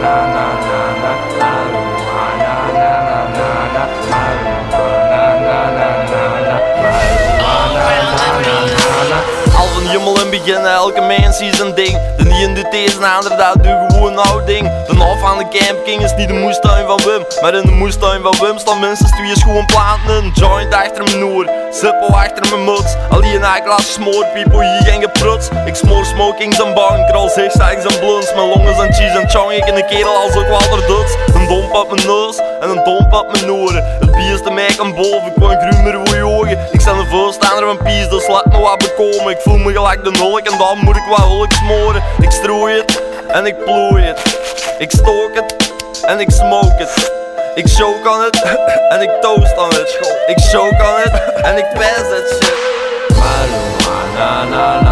na na na beginnen, elke mens is een ding. De een doet deze en ander, dat doet gewoon nou ding. De af aan de camping is niet de moestuin van Wim. Maar in de moestuin van Wim staan minstens twee schoon planten. Een joint achter mijn noer, zippel achter mijn muts. Alleen een glas smoorpiep, hier geen gepruts. Ik smoor smokings en bankrol, zigzags en blunts. Mijn longen zijn cheese en chong, ik in de kerel als ook wel duts. Een domp op mijn neus en een domp op mijn oren. Het bier is de mij kan boven, ik word grumer voor je ogen. Ik sta een voorstander van pies, dus laat me wat bekomen. Ik voel me gelijk de en dan moet ik wat hulk smoren. Ik strooi het en ik plooi het. Ik stook het en ik smoke het. Ik choke aan het en ik toast aan het. Ik choke aan het en ik pijs het shit. Na na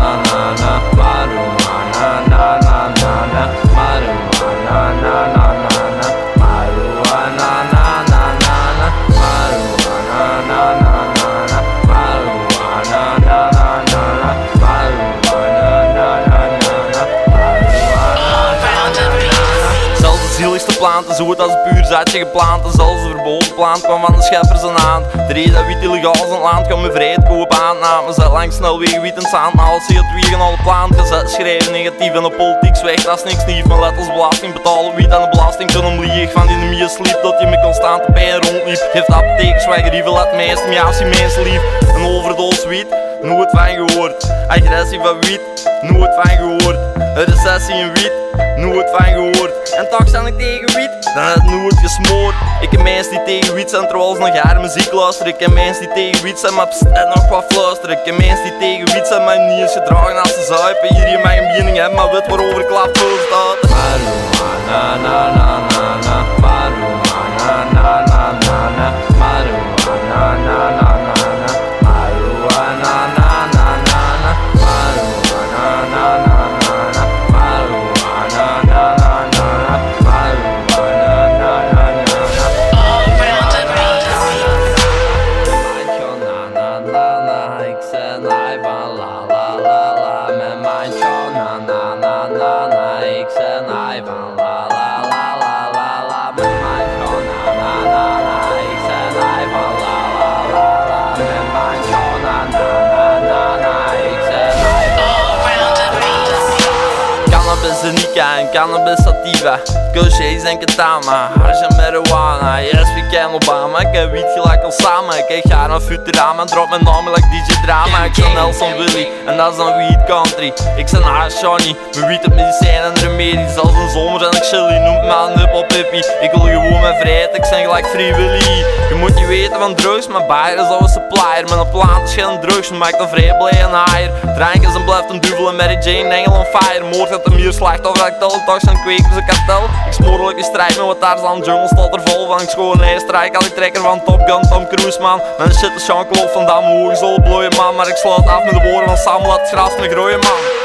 Planten, zo goed als een puur zaadje geplant En zelfs de verboden plant kwam van de scheppers een hand. De reden dat wit illegaal het land kan me vrijheid kopen aannamen Zet langs snelwegen wiet en zand, als CO2 gaan alle plant gezet Schrijven negatief en de politiek zwijgt, dat is niks nieuw Maar let als belasting betalen. Wiet aan de belasting toen hem lieg Van die mie sliep, dat je met constante pijn rondliep. Geeft apothekers wegrieven, laat meest je mensen lief. Een overdoos wiet, nooit van gehoord. Agressie van wiet, nooit van gehoord. Een recessie in wiet, nooit van gehoord. En toch sta ik tegen wiet, dan ik nooit gesmoord Ik heb mensen die tegen wiet zijn ze nog jaren muziek luisteren. Ik heb mensen die tegen wiet zijn maar pst, en nog wat fluisteren. Ik heb mensen die tegen wiet zijn maar niet eens gedragen als ze zuipen. Hier in mijn mening hebben maar wit waarover klapt voor staat na na na na, ik zei nee van la la la la Met macho na na na na na, ik zei nee van la la la la la la Met macho na na na na, ik zei nee van la la la la Met macho na na na na en cannabis sativa. Kushjes en katana, hash en marijuana. Yes, we kennen Obama, ik heb wiet gelijk Osama Ik kijk graag naar Futurama, drop mijn naam like DJ Drama Ik ben Nelson Willy, en dat is dan weed country. Ik ben hash Johnny, mijn wiet op medicijn en remedies. Zelfs in zomer zijn ik chilly, noemt me een hip hippie. Ik wil gewoon mijn vrijheid, ik ben gelijk Free Willy. Je moet niet weten van drugs, maar Bayer is al een supplier. Met een plant is geen drugs, maakt een vrij blij en higher Drank is en blijft een duvel en Mary Jane, engel on fire. Moord gaat hem hier slachtoffer, ik tel, toch zijn een kartel. Ik een strijd met wat daar aan jungle staat er vol van. Ik schoon strijk, al die trekker van Top Gun, Tom Cruise man. Mijn shit is Jean-Claude Van Damme, hoe zal bloeien man. Maar ik sluit af met de woorden van Sam, laat het gras me groeien man